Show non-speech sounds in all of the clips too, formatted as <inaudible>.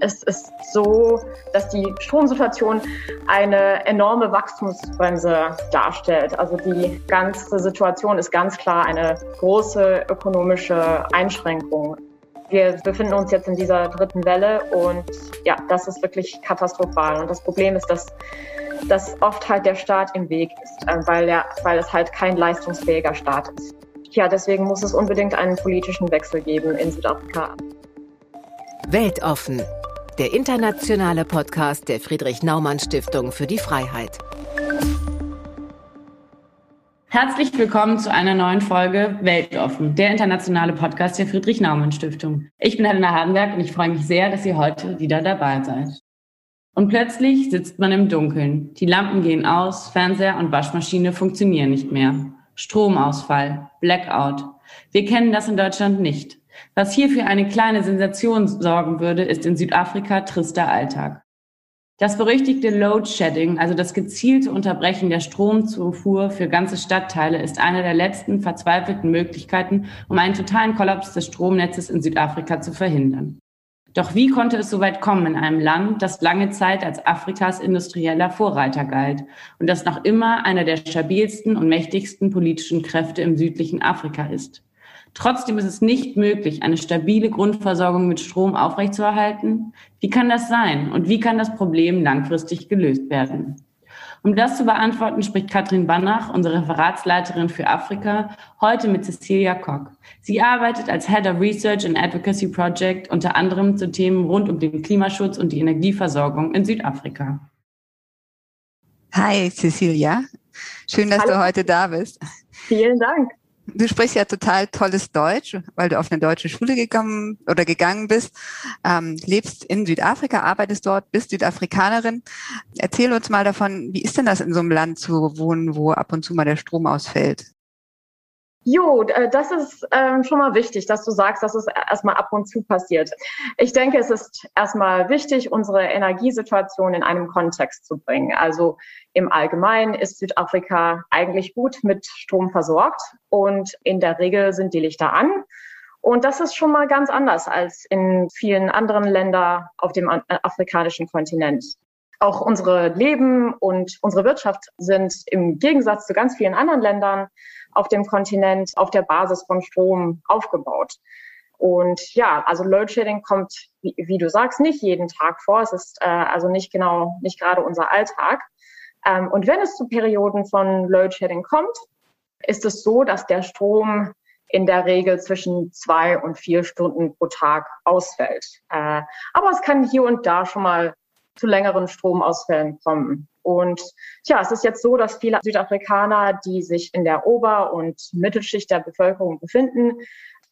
Es ist so, dass die Stromsituation eine enorme Wachstumsbremse darstellt. Also die ganze Situation ist ganz klar eine große ökonomische Einschränkung. Wir befinden uns jetzt in dieser dritten Welle und ja, das ist wirklich katastrophal. Und das Problem ist, dass, dass oft halt der Staat im Weg ist, äh, weil, er, weil es halt kein leistungsfähiger Staat ist. Ja, deswegen muss es unbedingt einen politischen Wechsel geben in Südafrika. Weltoffen, der internationale Podcast der Friedrich Naumann Stiftung für die Freiheit. Herzlich willkommen zu einer neuen Folge Weltoffen, der internationale Podcast der Friedrich Naumann Stiftung. Ich bin Helena Hardenberg und ich freue mich sehr, dass ihr heute wieder dabei seid. Und plötzlich sitzt man im Dunkeln. Die Lampen gehen aus, Fernseher und Waschmaschine funktionieren nicht mehr. Stromausfall, Blackout. Wir kennen das in Deutschland nicht. Was hier für eine kleine Sensation sorgen würde, ist in Südafrika trister Alltag. Das berüchtigte Load Shedding, also das gezielte Unterbrechen der Stromzufuhr für ganze Stadtteile, ist eine der letzten verzweifelten Möglichkeiten, um einen totalen Kollaps des Stromnetzes in Südafrika zu verhindern. Doch wie konnte es so weit kommen in einem Land, das lange Zeit als Afrikas industrieller Vorreiter galt und das noch immer einer der stabilsten und mächtigsten politischen Kräfte im südlichen Afrika ist? Trotzdem ist es nicht möglich, eine stabile Grundversorgung mit Strom aufrechtzuerhalten. Wie kann das sein und wie kann das Problem langfristig gelöst werden? Um das zu beantworten, spricht Katrin Banach, unsere Referatsleiterin für Afrika, heute mit Cecilia Koch. Sie arbeitet als Head of Research and Advocacy Project unter anderem zu Themen rund um den Klimaschutz und die Energieversorgung in Südafrika. Hi Cecilia, schön, dass Hallo. du heute da bist. Vielen Dank. Du sprichst ja total tolles Deutsch, weil du auf eine deutsche Schule gegangen oder gegangen bist, ähm, lebst in Südafrika, arbeitest dort, bist Südafrikanerin. Erzähl uns mal davon, wie ist denn das in so einem Land zu wohnen, wo ab und zu mal der Strom ausfällt? Jo, äh, das ist ähm, schon mal wichtig, dass du sagst, dass es erstmal ab und zu passiert. Ich denke, es ist erstmal wichtig, unsere Energiesituation in einem Kontext zu bringen. Also im Allgemeinen ist Südafrika eigentlich gut mit Strom versorgt und in der Regel sind die Lichter an. Und das ist schon mal ganz anders als in vielen anderen Ländern auf dem äh, afrikanischen Kontinent. Auch unsere Leben und unsere Wirtschaft sind im Gegensatz zu ganz vielen anderen Ländern auf dem Kontinent auf der Basis von Strom aufgebaut. Und ja, also Load Shedding kommt, wie, wie, du sagst, nicht jeden Tag vor. Es ist äh, also nicht genau, nicht gerade unser Alltag. Ähm, und wenn es zu Perioden von Load Shedding kommt, ist es so, dass der Strom in der Regel zwischen zwei und vier Stunden pro Tag ausfällt. Äh, aber es kann hier und da schon mal zu längeren Stromausfällen kommen. Und ja, es ist jetzt so, dass viele Südafrikaner, die sich in der Ober- und Mittelschicht der Bevölkerung befinden,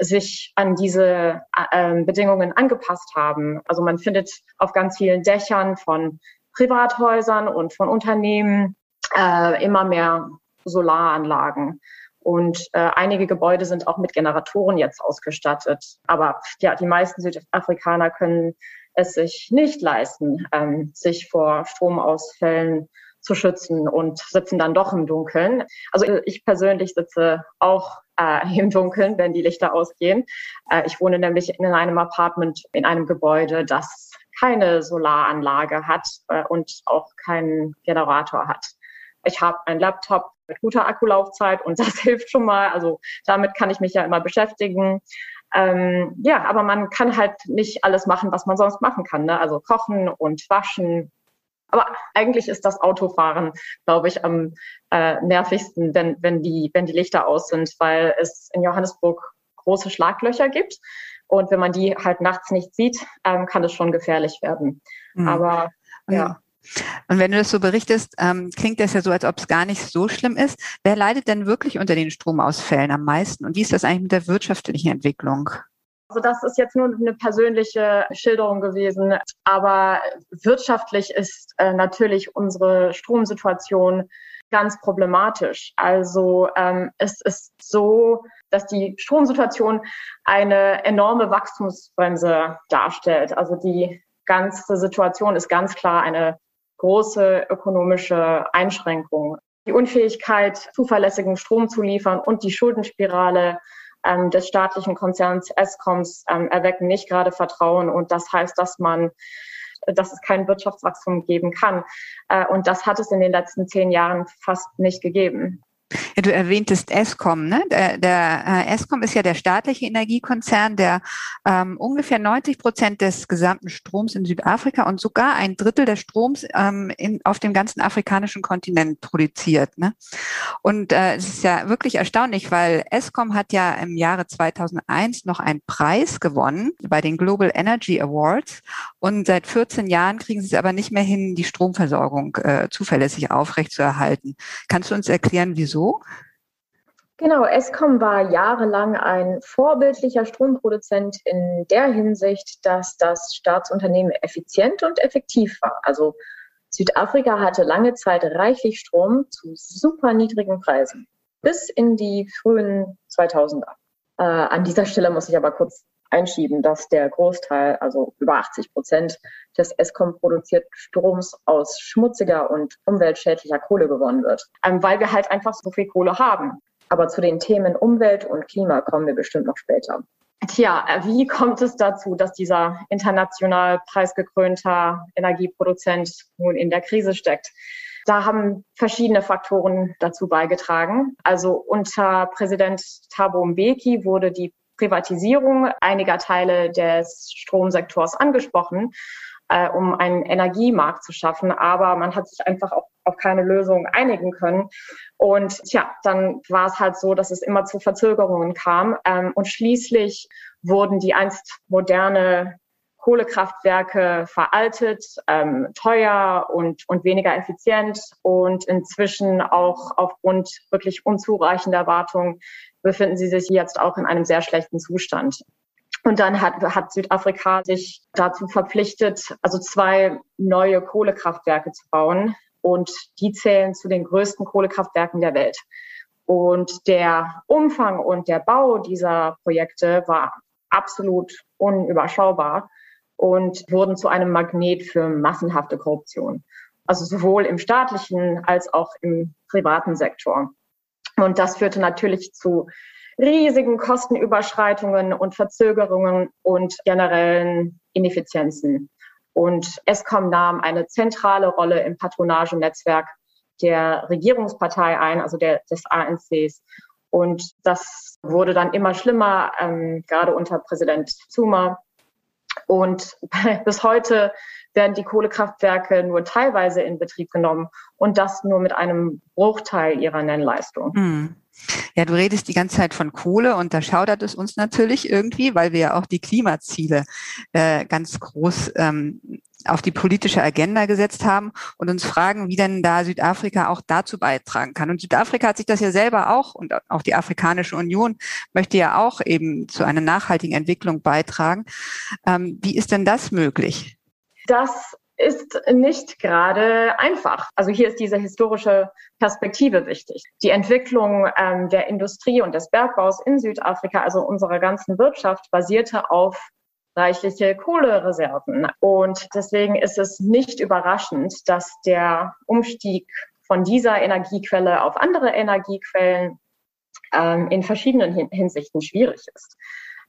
sich an diese äh, Bedingungen angepasst haben. Also man findet auf ganz vielen Dächern von Privathäusern und von Unternehmen äh, immer mehr Solaranlagen. Und äh, einige Gebäude sind auch mit Generatoren jetzt ausgestattet. Aber ja, die meisten Südafrikaner können es sich nicht leisten, ähm, sich vor Stromausfällen zu schützen und sitzen dann doch im Dunkeln. Also ich persönlich sitze auch äh, <laughs> im Dunkeln, wenn die Lichter ausgehen. Äh, ich wohne nämlich in einem Apartment, in einem Gebäude, das keine Solaranlage hat äh, und auch keinen Generator hat. Ich habe einen Laptop mit guter Akkulaufzeit und <laughs> das hilft schon mal. Also damit kann ich mich ja immer beschäftigen. Ähm, ja, aber man kann halt nicht alles machen, was man sonst machen kann. Ne? Also kochen und waschen. Aber eigentlich ist das Autofahren, glaube ich, am äh, nervigsten, wenn, wenn, die, wenn die Lichter aus sind, weil es in Johannesburg große Schlaglöcher gibt. Und wenn man die halt nachts nicht sieht, ähm, kann es schon gefährlich werden. Mhm. Aber ja. Und wenn du das so berichtest, ähm, klingt das ja so, als ob es gar nicht so schlimm ist. Wer leidet denn wirklich unter den Stromausfällen am meisten? Und wie ist das eigentlich mit der wirtschaftlichen Entwicklung? Also das ist jetzt nur eine persönliche Schilderung gewesen, aber wirtschaftlich ist äh, natürlich unsere Stromsituation ganz problematisch. Also ähm, es ist so, dass die Stromsituation eine enorme Wachstumsbremse darstellt. Also die ganze Situation ist ganz klar eine große ökonomische Einschränkung. Die Unfähigkeit, zuverlässigen Strom zu liefern und die Schuldenspirale ähm, des staatlichen Konzerns Escoms ähm, erwecken nicht gerade Vertrauen und das heißt, dass man dass es kein Wirtschaftswachstum geben kann. Äh, und das hat es in den letzten zehn Jahren fast nicht gegeben. Ja, du erwähntest Eskom, ne? Der, der äh, Eskom ist ja der staatliche Energiekonzern, der ähm, ungefähr 90 Prozent des gesamten Stroms in Südafrika und sogar ein Drittel des Stroms ähm, in, auf dem ganzen afrikanischen Kontinent produziert. Ne? Und äh, es ist ja wirklich erstaunlich, weil Eskom hat ja im Jahre 2001 noch einen Preis gewonnen bei den Global Energy Awards und seit 14 Jahren kriegen sie es aber nicht mehr hin, die Stromversorgung äh, zuverlässig aufrechtzuerhalten. Kannst du uns erklären, wieso? Genau, Eskom war jahrelang ein vorbildlicher Stromproduzent in der Hinsicht, dass das Staatsunternehmen effizient und effektiv war. Also Südafrika hatte lange Zeit reichlich Strom zu super niedrigen Preisen, bis in die frühen 2000er. Äh, an dieser Stelle muss ich aber kurz einschieben, dass der Großteil, also über 80 Prozent des Eskom produzierten Stroms aus schmutziger und umweltschädlicher Kohle gewonnen wird, ähm, weil wir halt einfach so viel Kohle haben. Aber zu den Themen Umwelt und Klima kommen wir bestimmt noch später. Tja, äh, wie kommt es dazu, dass dieser international preisgekrönter Energieproduzent nun in der Krise steckt? Da haben verschiedene Faktoren dazu beigetragen. Also unter Präsident Thabo Mbeki wurde die Privatisierung einiger Teile des Stromsektors angesprochen, äh, um einen Energiemarkt zu schaffen. Aber man hat sich einfach auf, auf keine Lösung einigen können. Und tja, dann war es halt so, dass es immer zu Verzögerungen kam. Ähm, und schließlich wurden die einst moderne Kohlekraftwerke veraltet, ähm, teuer und, und weniger effizient und inzwischen auch aufgrund wirklich unzureichender Erwartungen befinden sie sich jetzt auch in einem sehr schlechten Zustand. Und dann hat, hat Südafrika sich dazu verpflichtet, also zwei neue Kohlekraftwerke zu bauen. Und die zählen zu den größten Kohlekraftwerken der Welt. Und der Umfang und der Bau dieser Projekte war absolut unüberschaubar und wurden zu einem Magnet für massenhafte Korruption. Also sowohl im staatlichen als auch im privaten Sektor. Und das führte natürlich zu riesigen Kostenüberschreitungen und Verzögerungen und generellen Ineffizienzen. Und ESCOM nahm eine zentrale Rolle im Patronagenetzwerk der Regierungspartei ein, also der, des ANCs. Und das wurde dann immer schlimmer, ähm, gerade unter Präsident Zuma. Und <laughs> bis heute werden die Kohlekraftwerke nur teilweise in Betrieb genommen und das nur mit einem Bruchteil ihrer Nennleistung. Hm. Ja, du redest die ganze Zeit von Kohle und da schaudert es uns natürlich irgendwie, weil wir ja auch die Klimaziele äh, ganz groß ähm, auf die politische Agenda gesetzt haben und uns fragen, wie denn da Südafrika auch dazu beitragen kann. Und Südafrika hat sich das ja selber auch und auch die Afrikanische Union möchte ja auch eben zu einer nachhaltigen Entwicklung beitragen. Ähm, wie ist denn das möglich? Das ist nicht gerade einfach. Also hier ist diese historische Perspektive wichtig. Die Entwicklung ähm, der Industrie und des Bergbaus in Südafrika, also unserer ganzen Wirtschaft, basierte auf reichliche Kohlereserven. Und deswegen ist es nicht überraschend, dass der Umstieg von dieser Energiequelle auf andere Energiequellen ähm, in verschiedenen Hinsichten schwierig ist.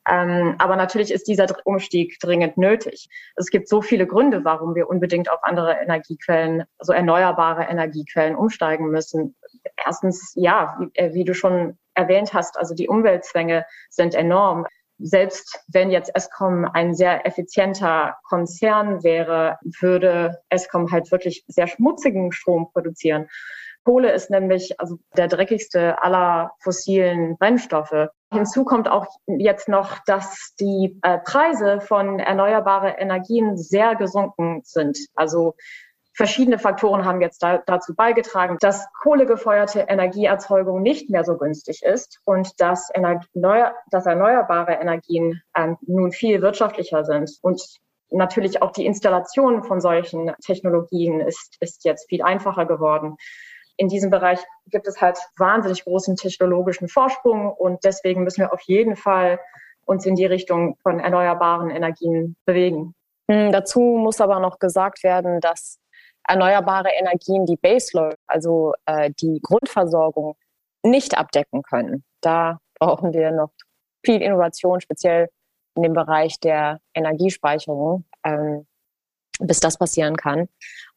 Ähm, aber natürlich ist dieser Umstieg dringend nötig. Es gibt so viele Gründe, warum wir unbedingt auf andere Energiequellen, also erneuerbare Energiequellen umsteigen müssen. Erstens, ja, wie, äh, wie du schon erwähnt hast, also die Umweltzwänge sind enorm. Selbst wenn jetzt Eskom ein sehr effizienter Konzern wäre, würde Eskom halt wirklich sehr schmutzigen Strom produzieren. Kohle ist nämlich also der dreckigste aller fossilen Brennstoffe. Hinzu kommt auch jetzt noch, dass die äh, Preise von erneuerbaren Energien sehr gesunken sind. Also verschiedene Faktoren haben jetzt da, dazu beigetragen, dass kohlegefeuerte Energieerzeugung nicht mehr so günstig ist und dass, Energie, neu, dass erneuerbare Energien äh, nun viel wirtschaftlicher sind. Und natürlich auch die Installation von solchen Technologien ist, ist jetzt viel einfacher geworden in diesem Bereich gibt es halt wahnsinnig großen technologischen Vorsprung und deswegen müssen wir auf jeden Fall uns in die Richtung von erneuerbaren Energien bewegen. Hm, dazu muss aber noch gesagt werden, dass erneuerbare Energien die Baseload, also äh, die Grundversorgung, nicht abdecken können. Da brauchen wir noch viel Innovation, speziell in dem Bereich der Energiespeicherung, ähm, bis das passieren kann.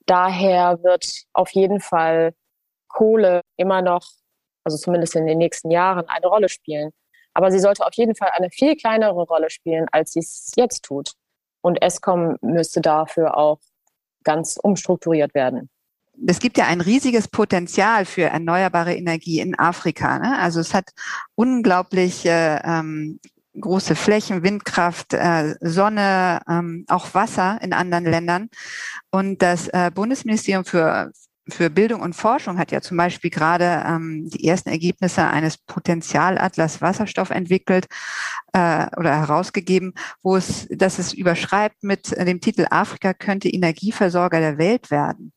Daher wird auf jeden Fall Kohle immer noch, also zumindest in den nächsten Jahren, eine Rolle spielen. Aber sie sollte auf jeden Fall eine viel kleinere Rolle spielen, als sie es jetzt tut. Und ESCOM müsste dafür auch ganz umstrukturiert werden es gibt ja ein riesiges Potenzial für erneuerbare Energie in Afrika. Ne? Also es hat unglaubliche ähm, große Flächen, Windkraft, äh, Sonne, ähm, auch Wasser in anderen Ländern. Und das äh, Bundesministerium für für Bildung und Forschung hat ja zum Beispiel gerade ähm, die ersten Ergebnisse eines Potenzialatlas Wasserstoff entwickelt äh, oder herausgegeben, wo es, dass es überschreibt mit dem Titel Afrika könnte Energieversorger der Welt werden.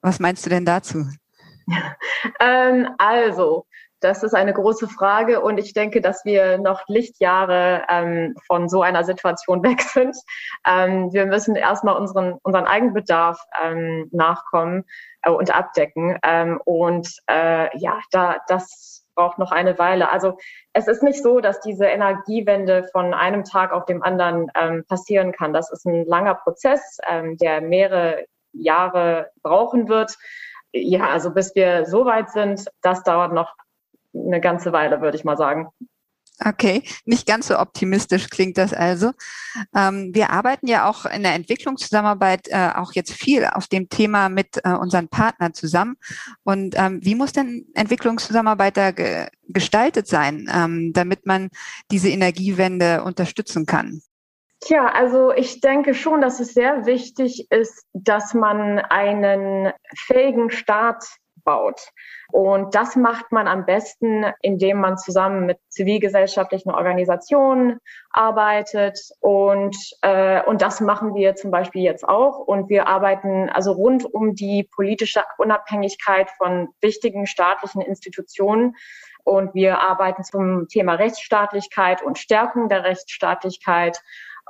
Was meinst du denn dazu? <laughs> ähm, also, das ist eine große Frage und ich denke, dass wir noch Lichtjahre ähm, von so einer Situation <laughs> weg sind. Ähm, wir müssen erstmal unseren, unseren Eigenbedarf ähm, nachkommen äh, und abdecken. Ähm, und äh, ja, da, das braucht noch eine Weile. Also es ist nicht so, dass diese Energiewende von einem Tag auf dem anderen ähm, passieren kann. Das ist ein langer Prozess, ähm, der mehrere Jahre brauchen wird. Ja, also bis wir so weit sind, das dauert noch eine ganze Weile, würde ich mal sagen. Okay, nicht ganz so optimistisch klingt das also. Ähm, wir arbeiten ja auch in der Entwicklungszusammenarbeit äh, auch jetzt viel auf dem Thema mit äh, unseren Partnern zusammen. Und ähm, wie muss denn Entwicklungszusammenarbeit da ge gestaltet sein, ähm, damit man diese Energiewende unterstützen kann? Tja, also ich denke schon, dass es sehr wichtig ist, dass man einen fähigen Staat baut. Und das macht man am besten, indem man zusammen mit zivilgesellschaftlichen Organisationen arbeitet. Und, äh, und das machen wir zum Beispiel jetzt auch. Und wir arbeiten also rund um die politische Unabhängigkeit von wichtigen staatlichen Institutionen. Und wir arbeiten zum Thema Rechtsstaatlichkeit und Stärkung der Rechtsstaatlichkeit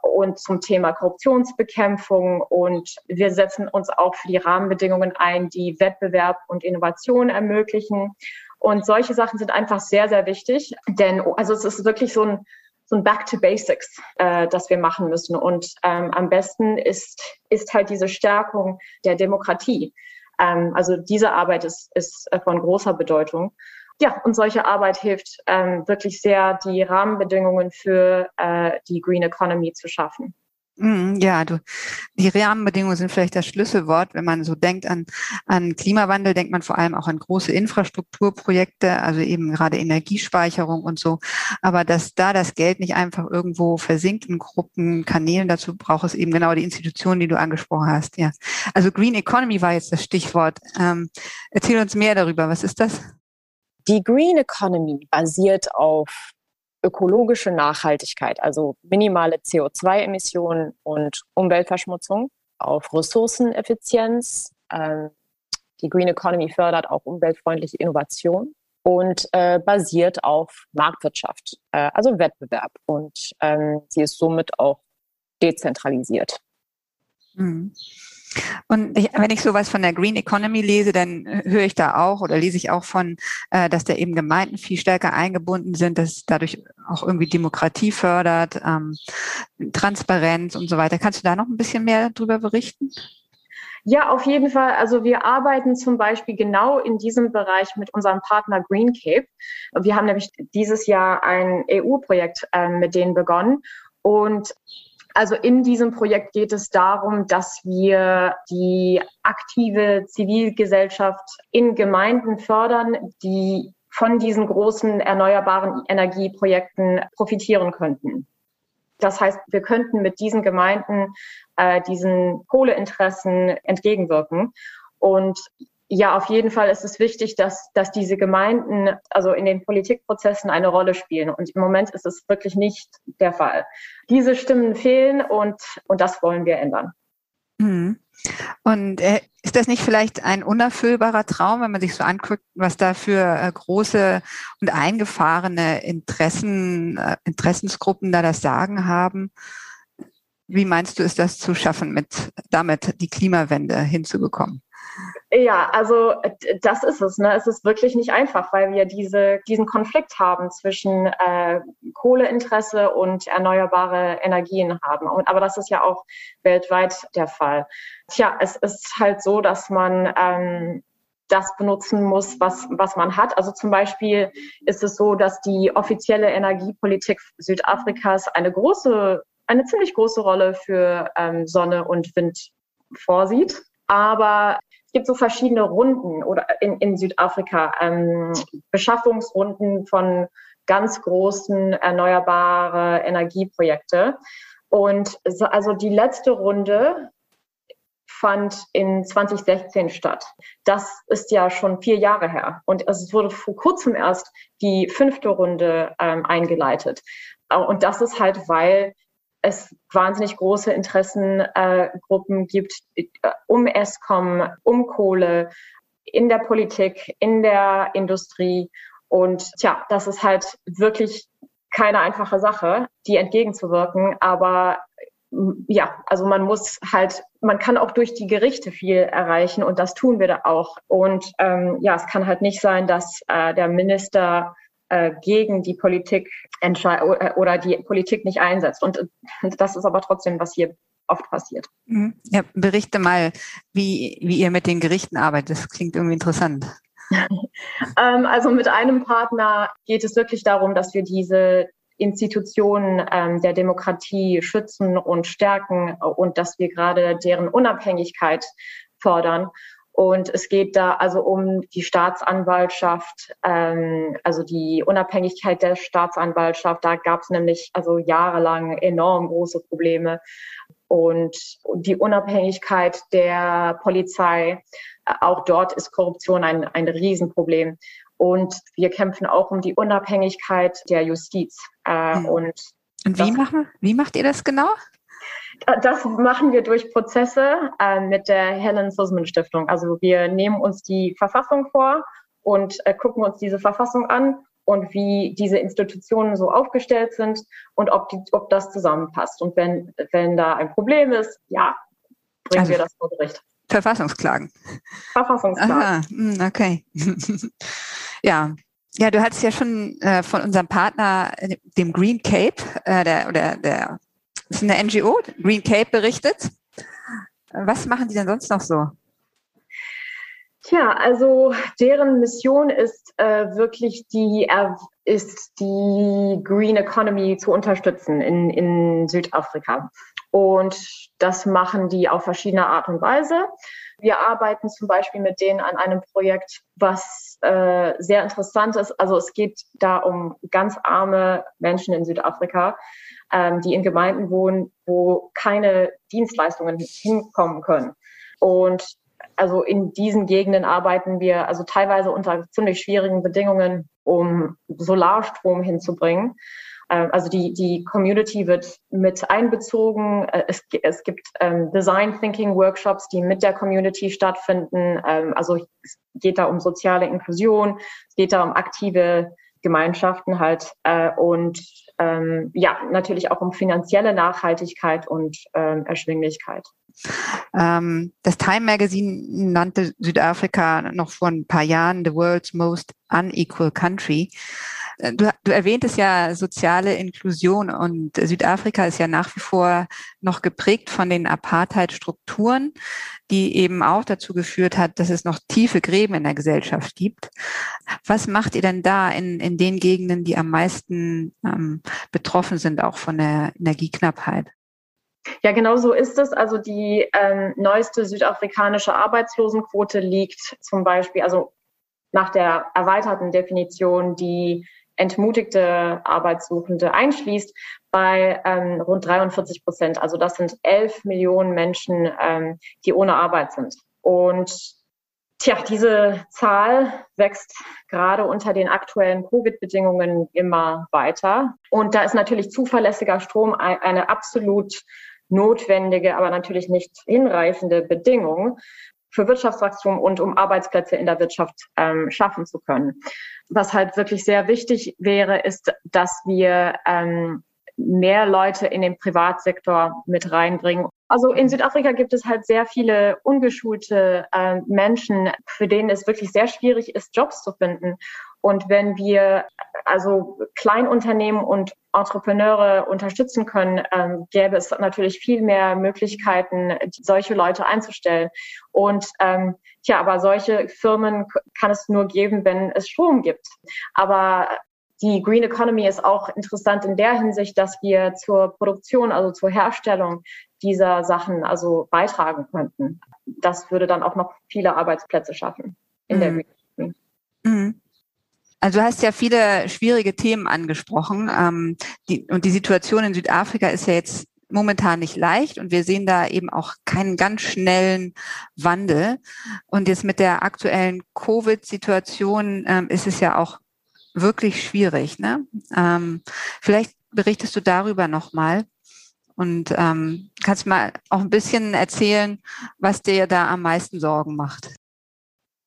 und zum Thema Korruptionsbekämpfung. Und wir setzen uns auch für die Rahmenbedingungen ein, die Wettbewerb und Innovation ermöglichen. Und solche Sachen sind einfach sehr, sehr wichtig, denn also es ist wirklich so ein so ein Back to Basics, äh, das wir machen müssen. Und ähm, am besten ist, ist halt diese Stärkung der Demokratie. Ähm, also diese Arbeit ist, ist von großer Bedeutung ja, und solche Arbeit hilft ähm, wirklich sehr, die Rahmenbedingungen für äh, die Green Economy zu schaffen. Mm, ja, du, die Rahmenbedingungen sind vielleicht das Schlüsselwort. Wenn man so denkt an, an Klimawandel, denkt man vor allem auch an große Infrastrukturprojekte, also eben gerade Energiespeicherung und so. Aber dass da das Geld nicht einfach irgendwo versinkt in Gruppen, Kanälen, dazu braucht es eben genau die Institutionen, die du angesprochen hast. Ja, also Green Economy war jetzt das Stichwort. Ähm, erzähl uns mehr darüber. Was ist das? Die Green Economy basiert auf ökologische Nachhaltigkeit, also minimale CO2-Emissionen und Umweltverschmutzung, auf Ressourceneffizienz. Ähm, die Green Economy fördert auch umweltfreundliche Innovation und äh, basiert auf Marktwirtschaft, äh, also Wettbewerb. Und ähm, sie ist somit auch dezentralisiert. Mhm. Und ich, wenn ich sowas von der Green Economy lese, dann höre ich da auch oder lese ich auch von, äh, dass da eben Gemeinden viel stärker eingebunden sind, dass dadurch auch irgendwie Demokratie fördert, ähm, Transparenz und so weiter. Kannst du da noch ein bisschen mehr darüber berichten? Ja, auf jeden Fall. Also wir arbeiten zum Beispiel genau in diesem Bereich mit unserem Partner Green Cape. Wir haben nämlich dieses Jahr ein EU-Projekt äh, mit denen begonnen. Und also in diesem Projekt geht es darum, dass wir die aktive Zivilgesellschaft in Gemeinden fördern, die von diesen großen erneuerbaren Energieprojekten profitieren könnten. Das heißt, wir könnten mit diesen Gemeinden äh, diesen Kohleinteressen entgegenwirken. Und ja, auf jeden Fall ist es wichtig, dass, dass diese Gemeinden also in den Politikprozessen eine Rolle spielen. Und im Moment ist es wirklich nicht der Fall. Diese Stimmen fehlen und, und das wollen wir ändern. Mhm. Und äh, ist das nicht vielleicht ein unerfüllbarer Traum, wenn man sich so anguckt, was da für äh, große und eingefahrene Interessen, äh, Interessensgruppen da das Sagen haben? Wie meinst du, ist das zu schaffen, mit damit die Klimawende hinzubekommen? Ja, also das ist es. Ne? Es ist wirklich nicht einfach, weil wir diese, diesen Konflikt haben zwischen äh, Kohleinteresse und erneuerbare Energien haben. Und, aber das ist ja auch weltweit der Fall. Tja, es ist halt so, dass man ähm, das benutzen muss, was, was man hat. Also zum Beispiel ist es so, dass die offizielle Energiepolitik Südafrikas eine große, eine ziemlich große Rolle für ähm, Sonne und Wind vorsieht. Aber es gibt so verschiedene Runden oder in, in Südafrika, ähm, Beschaffungsrunden von ganz großen erneuerbare Energieprojekte. Und so, also die letzte Runde fand in 2016 statt. Das ist ja schon vier Jahre her. Und es wurde vor kurzem erst die fünfte Runde ähm, eingeleitet. Und das ist halt, weil es wahnsinnig große Interessengruppen äh, gibt um ESCOM, um Kohle, in der Politik, in der Industrie. Und tja, das ist halt wirklich keine einfache Sache, die entgegenzuwirken. Aber ja, also man muss halt, man kann auch durch die Gerichte viel erreichen und das tun wir da auch. Und ähm, ja, es kann halt nicht sein, dass äh, der Minister äh, gegen die Politik entscheidet oder die Politik nicht einsetzt. Und das ist aber trotzdem, was hier oft passiert. Mhm. Ja, berichte mal, wie, wie ihr mit den Gerichten arbeitet. Das klingt irgendwie interessant. <laughs> ähm, also mit einem Partner geht es wirklich darum, dass wir diese Institutionen ähm, der Demokratie schützen und stärken und dass wir gerade deren Unabhängigkeit fordern. Und es geht da also um die Staatsanwaltschaft, ähm, also die Unabhängigkeit der Staatsanwaltschaft. Da gab es nämlich also jahrelang enorm große Probleme. Und die Unabhängigkeit der Polizei, auch dort ist Korruption ein, ein Riesenproblem. Und wir kämpfen auch um die Unabhängigkeit der Justiz. Äh, mhm. Und, und wie, machen, wie macht ihr das genau? Das machen wir durch Prozesse äh, mit der Helen Sussman Stiftung. Also wir nehmen uns die Verfassung vor und äh, gucken uns diese Verfassung an und wie diese Institutionen so aufgestellt sind und ob, die, ob das zusammenpasst. Und wenn, wenn da ein Problem ist, ja, bringen also, wir das vor Gericht. Verfassungsklagen. Verfassungsklagen. Aha, hm, okay. <laughs> ja. Ja, du hattest ja schon äh, von unserem Partner, äh, dem Green Cape, äh, der, oder der das ist eine NGO, Green Cape berichtet. Was machen die denn sonst noch so? Tja, also deren Mission ist äh, wirklich die, ist die Green Economy zu unterstützen in, in Südafrika. Und das machen die auf verschiedene Art und Weise. Wir arbeiten zum Beispiel mit denen an einem Projekt, was äh, sehr interessant ist. Also es geht da um ganz arme Menschen in Südafrika, ähm, die in Gemeinden wohnen, wo keine Dienstleistungen hinkommen können. Und also in diesen Gegenden arbeiten wir also teilweise unter ziemlich schwierigen Bedingungen, um Solarstrom hinzubringen. Ähm, also die, die Community wird mit einbezogen. Äh, es, es gibt ähm, Design Thinking Workshops, die mit der Community stattfinden. Ähm, also es geht da um soziale Inklusion, es geht da um aktive Gemeinschaften halt äh, und ähm, ja, natürlich auch um finanzielle Nachhaltigkeit und ähm, Erschwinglichkeit. Ähm, das Time Magazine nannte Südafrika noch vor ein paar Jahren the world's most unequal country. Äh, du, du erwähntest ja soziale Inklusion und Südafrika ist ja nach wie vor noch geprägt von den Apartheid-Strukturen, die eben auch dazu geführt hat, dass es noch tiefe Gräben in der Gesellschaft gibt. Was macht ihr denn da in, in den Gegenden, die am meisten ähm, betroffen sind, auch von der Energieknappheit? Ja, genau so ist es. Also die ähm, neueste südafrikanische Arbeitslosenquote liegt zum Beispiel, also nach der erweiterten Definition, die entmutigte Arbeitssuchende einschließt, bei ähm, rund 43 Prozent. Also das sind 11 Millionen Menschen, ähm, die ohne Arbeit sind. Und tja, diese Zahl wächst gerade unter den aktuellen Covid-Bedingungen immer weiter. Und da ist natürlich zuverlässiger Strom eine absolut notwendige, aber natürlich nicht hinreichende Bedingung für Wirtschaftswachstum und um Arbeitsplätze in der Wirtschaft ähm, schaffen zu können. Was halt wirklich sehr wichtig wäre, ist, dass wir ähm, mehr Leute in den Privatsektor mit reinbringen. Also in Südafrika gibt es halt sehr viele ungeschulte äh, Menschen, für denen es wirklich sehr schwierig ist, Jobs zu finden. Und wenn wir also Kleinunternehmen und Entrepreneure unterstützen können, ähm, gäbe es natürlich viel mehr Möglichkeiten, solche Leute einzustellen. Und ähm, tja, aber solche Firmen kann es nur geben, wenn es Strom gibt. Aber die Green Economy ist auch interessant in der Hinsicht, dass wir zur Produktion, also zur Herstellung dieser Sachen also beitragen könnten. Das würde dann auch noch viele Arbeitsplätze schaffen in mhm. der Green Economy. Mhm. Also du hast ja viele schwierige Themen angesprochen. Ähm, die, und die Situation in Südafrika ist ja jetzt momentan nicht leicht und wir sehen da eben auch keinen ganz schnellen Wandel. Und jetzt mit der aktuellen Covid-Situation ähm, ist es ja auch wirklich schwierig. Ne? Ähm, vielleicht berichtest du darüber nochmal und ähm, kannst mal auch ein bisschen erzählen, was dir da am meisten Sorgen macht.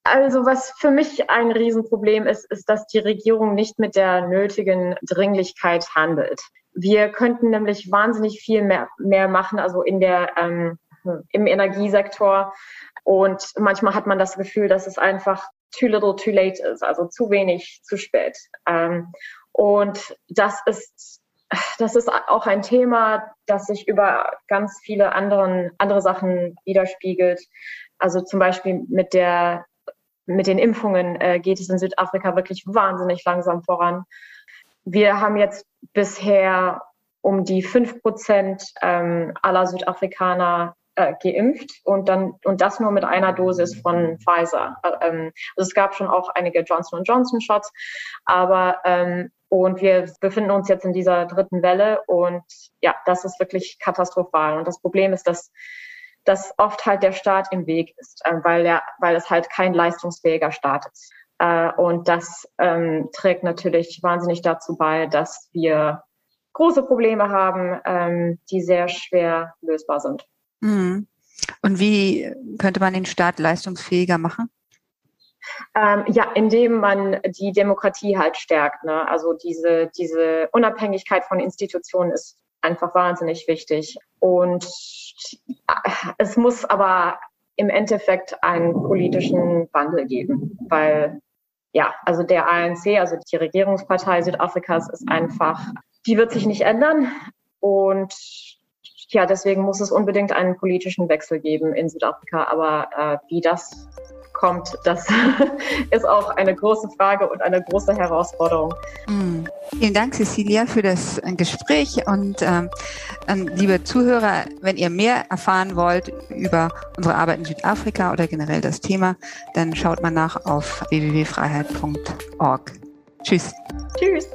Also was für mich ein Riesenproblem ist, ist, dass die Regierung nicht mit der nötigen Dringlichkeit handelt. Wir könnten nämlich wahnsinnig viel mehr, mehr machen, also in der, ähm, im Energiesektor. Und manchmal hat man das Gefühl, dass es einfach too little, too late ist, also zu wenig, zu spät. Ähm, und das ist, das ist auch ein Thema, das sich über ganz viele anderen, andere Sachen widerspiegelt. Also zum Beispiel mit der, mit den Impfungen äh, geht es in Südafrika wirklich wahnsinnig langsam voran. Wir haben jetzt bisher um die fünf Prozent ähm, aller Südafrikaner äh, geimpft und dann und das nur mit einer Dosis von Pfizer. Äh, ähm, also es gab schon auch einige Johnson Johnson Shots, aber ähm, und wir befinden uns jetzt in dieser dritten Welle und ja, das ist wirklich katastrophal. Und das Problem ist, dass dass oft halt der Staat im Weg ist, äh, weil der, weil es halt kein leistungsfähiger Staat ist. Äh, und das ähm, trägt natürlich wahnsinnig dazu bei, dass wir große Probleme haben, ähm, die sehr schwer lösbar sind. Mhm. Und wie könnte man den Staat leistungsfähiger machen? Ähm, ja, indem man die Demokratie halt stärkt. Ne? Also diese, diese Unabhängigkeit von Institutionen ist einfach wahnsinnig wichtig. Und es muss aber im Endeffekt einen politischen Wandel geben, weil ja, also der ANC, also die Regierungspartei Südafrikas ist einfach, die wird sich nicht ändern. Und ja, deswegen muss es unbedingt einen politischen Wechsel geben in Südafrika. Aber äh, wie das kommt, das <laughs> ist auch eine große Frage und eine große Herausforderung. Mm. Vielen Dank, Cecilia, für das äh, Gespräch. Und ähm, liebe Zuhörer, wenn ihr mehr erfahren wollt über unsere Arbeit in Südafrika oder generell das Thema, dann schaut mal nach auf www.freiheit.org. Tschüss. Tschüss.